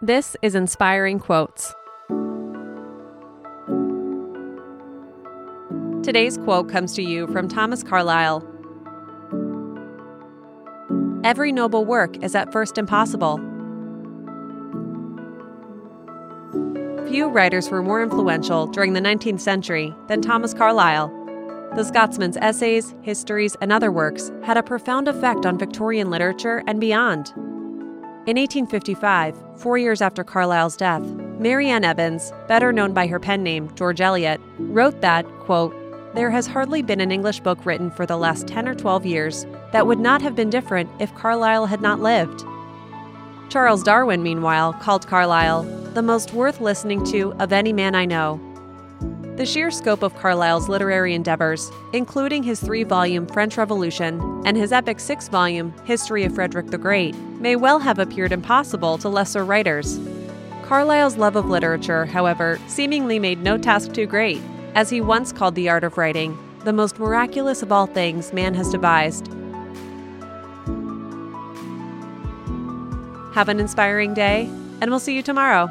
This is Inspiring Quotes. Today's quote comes to you from Thomas Carlyle Every noble work is at first impossible. Few writers were more influential during the 19th century than Thomas Carlyle. The Scotsman's essays, histories, and other works had a profound effect on Victorian literature and beyond. In 1855, four years after Carlyle's death, Mary Ann Evans, better known by her pen name George Eliot, wrote that, quote, there has hardly been an English book written for the last 10 or 12 years that would not have been different if Carlyle had not lived. Charles Darwin, meanwhile, called Carlyle the most worth listening to of any man I know. The sheer scope of Carlyle's literary endeavors, including his three volume French Revolution and his epic six volume History of Frederick the Great, may well have appeared impossible to lesser writers. Carlyle's love of literature, however, seemingly made no task too great, as he once called the art of writing the most miraculous of all things man has devised. Have an inspiring day, and we'll see you tomorrow.